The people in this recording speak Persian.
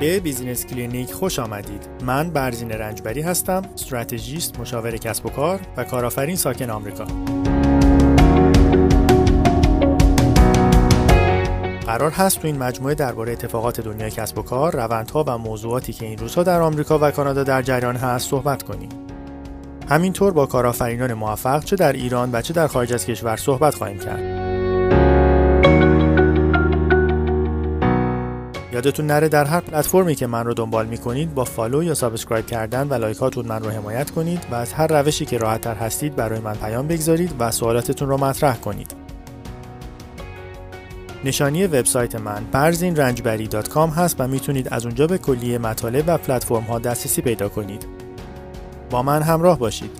business clinic خوش آمدید. من برزین رنجبری هستم، استراتژیست، مشاور کسب و کار و کارآفرین ساکن آمریکا. قرار هست تو این مجموعه درباره اتفاقات دنیای کسب و کار، روندها و موضوعاتی که این روزها در آمریکا و کانادا در جریان هست صحبت کنیم. همینطور با کارآفرینان موفق چه در ایران و چه در خارج از کشور صحبت خواهیم کرد. یادتون نره در هر پلتفرمی که من رو دنبال می‌کنید با follow یا subscribe کردن و لایکاتون من رو حمایت کنید و از هر روشی که راحتتر هستید برای من پیام بگذارید و سوالاتتون رو مطرح کنید. نشانی وبسایت من برزینرنجبری.com هست و می‌تونید از اونجا به کلیه مطالب و پلتفرم ها دسترسی پیدا کنید. با من همراه باشید.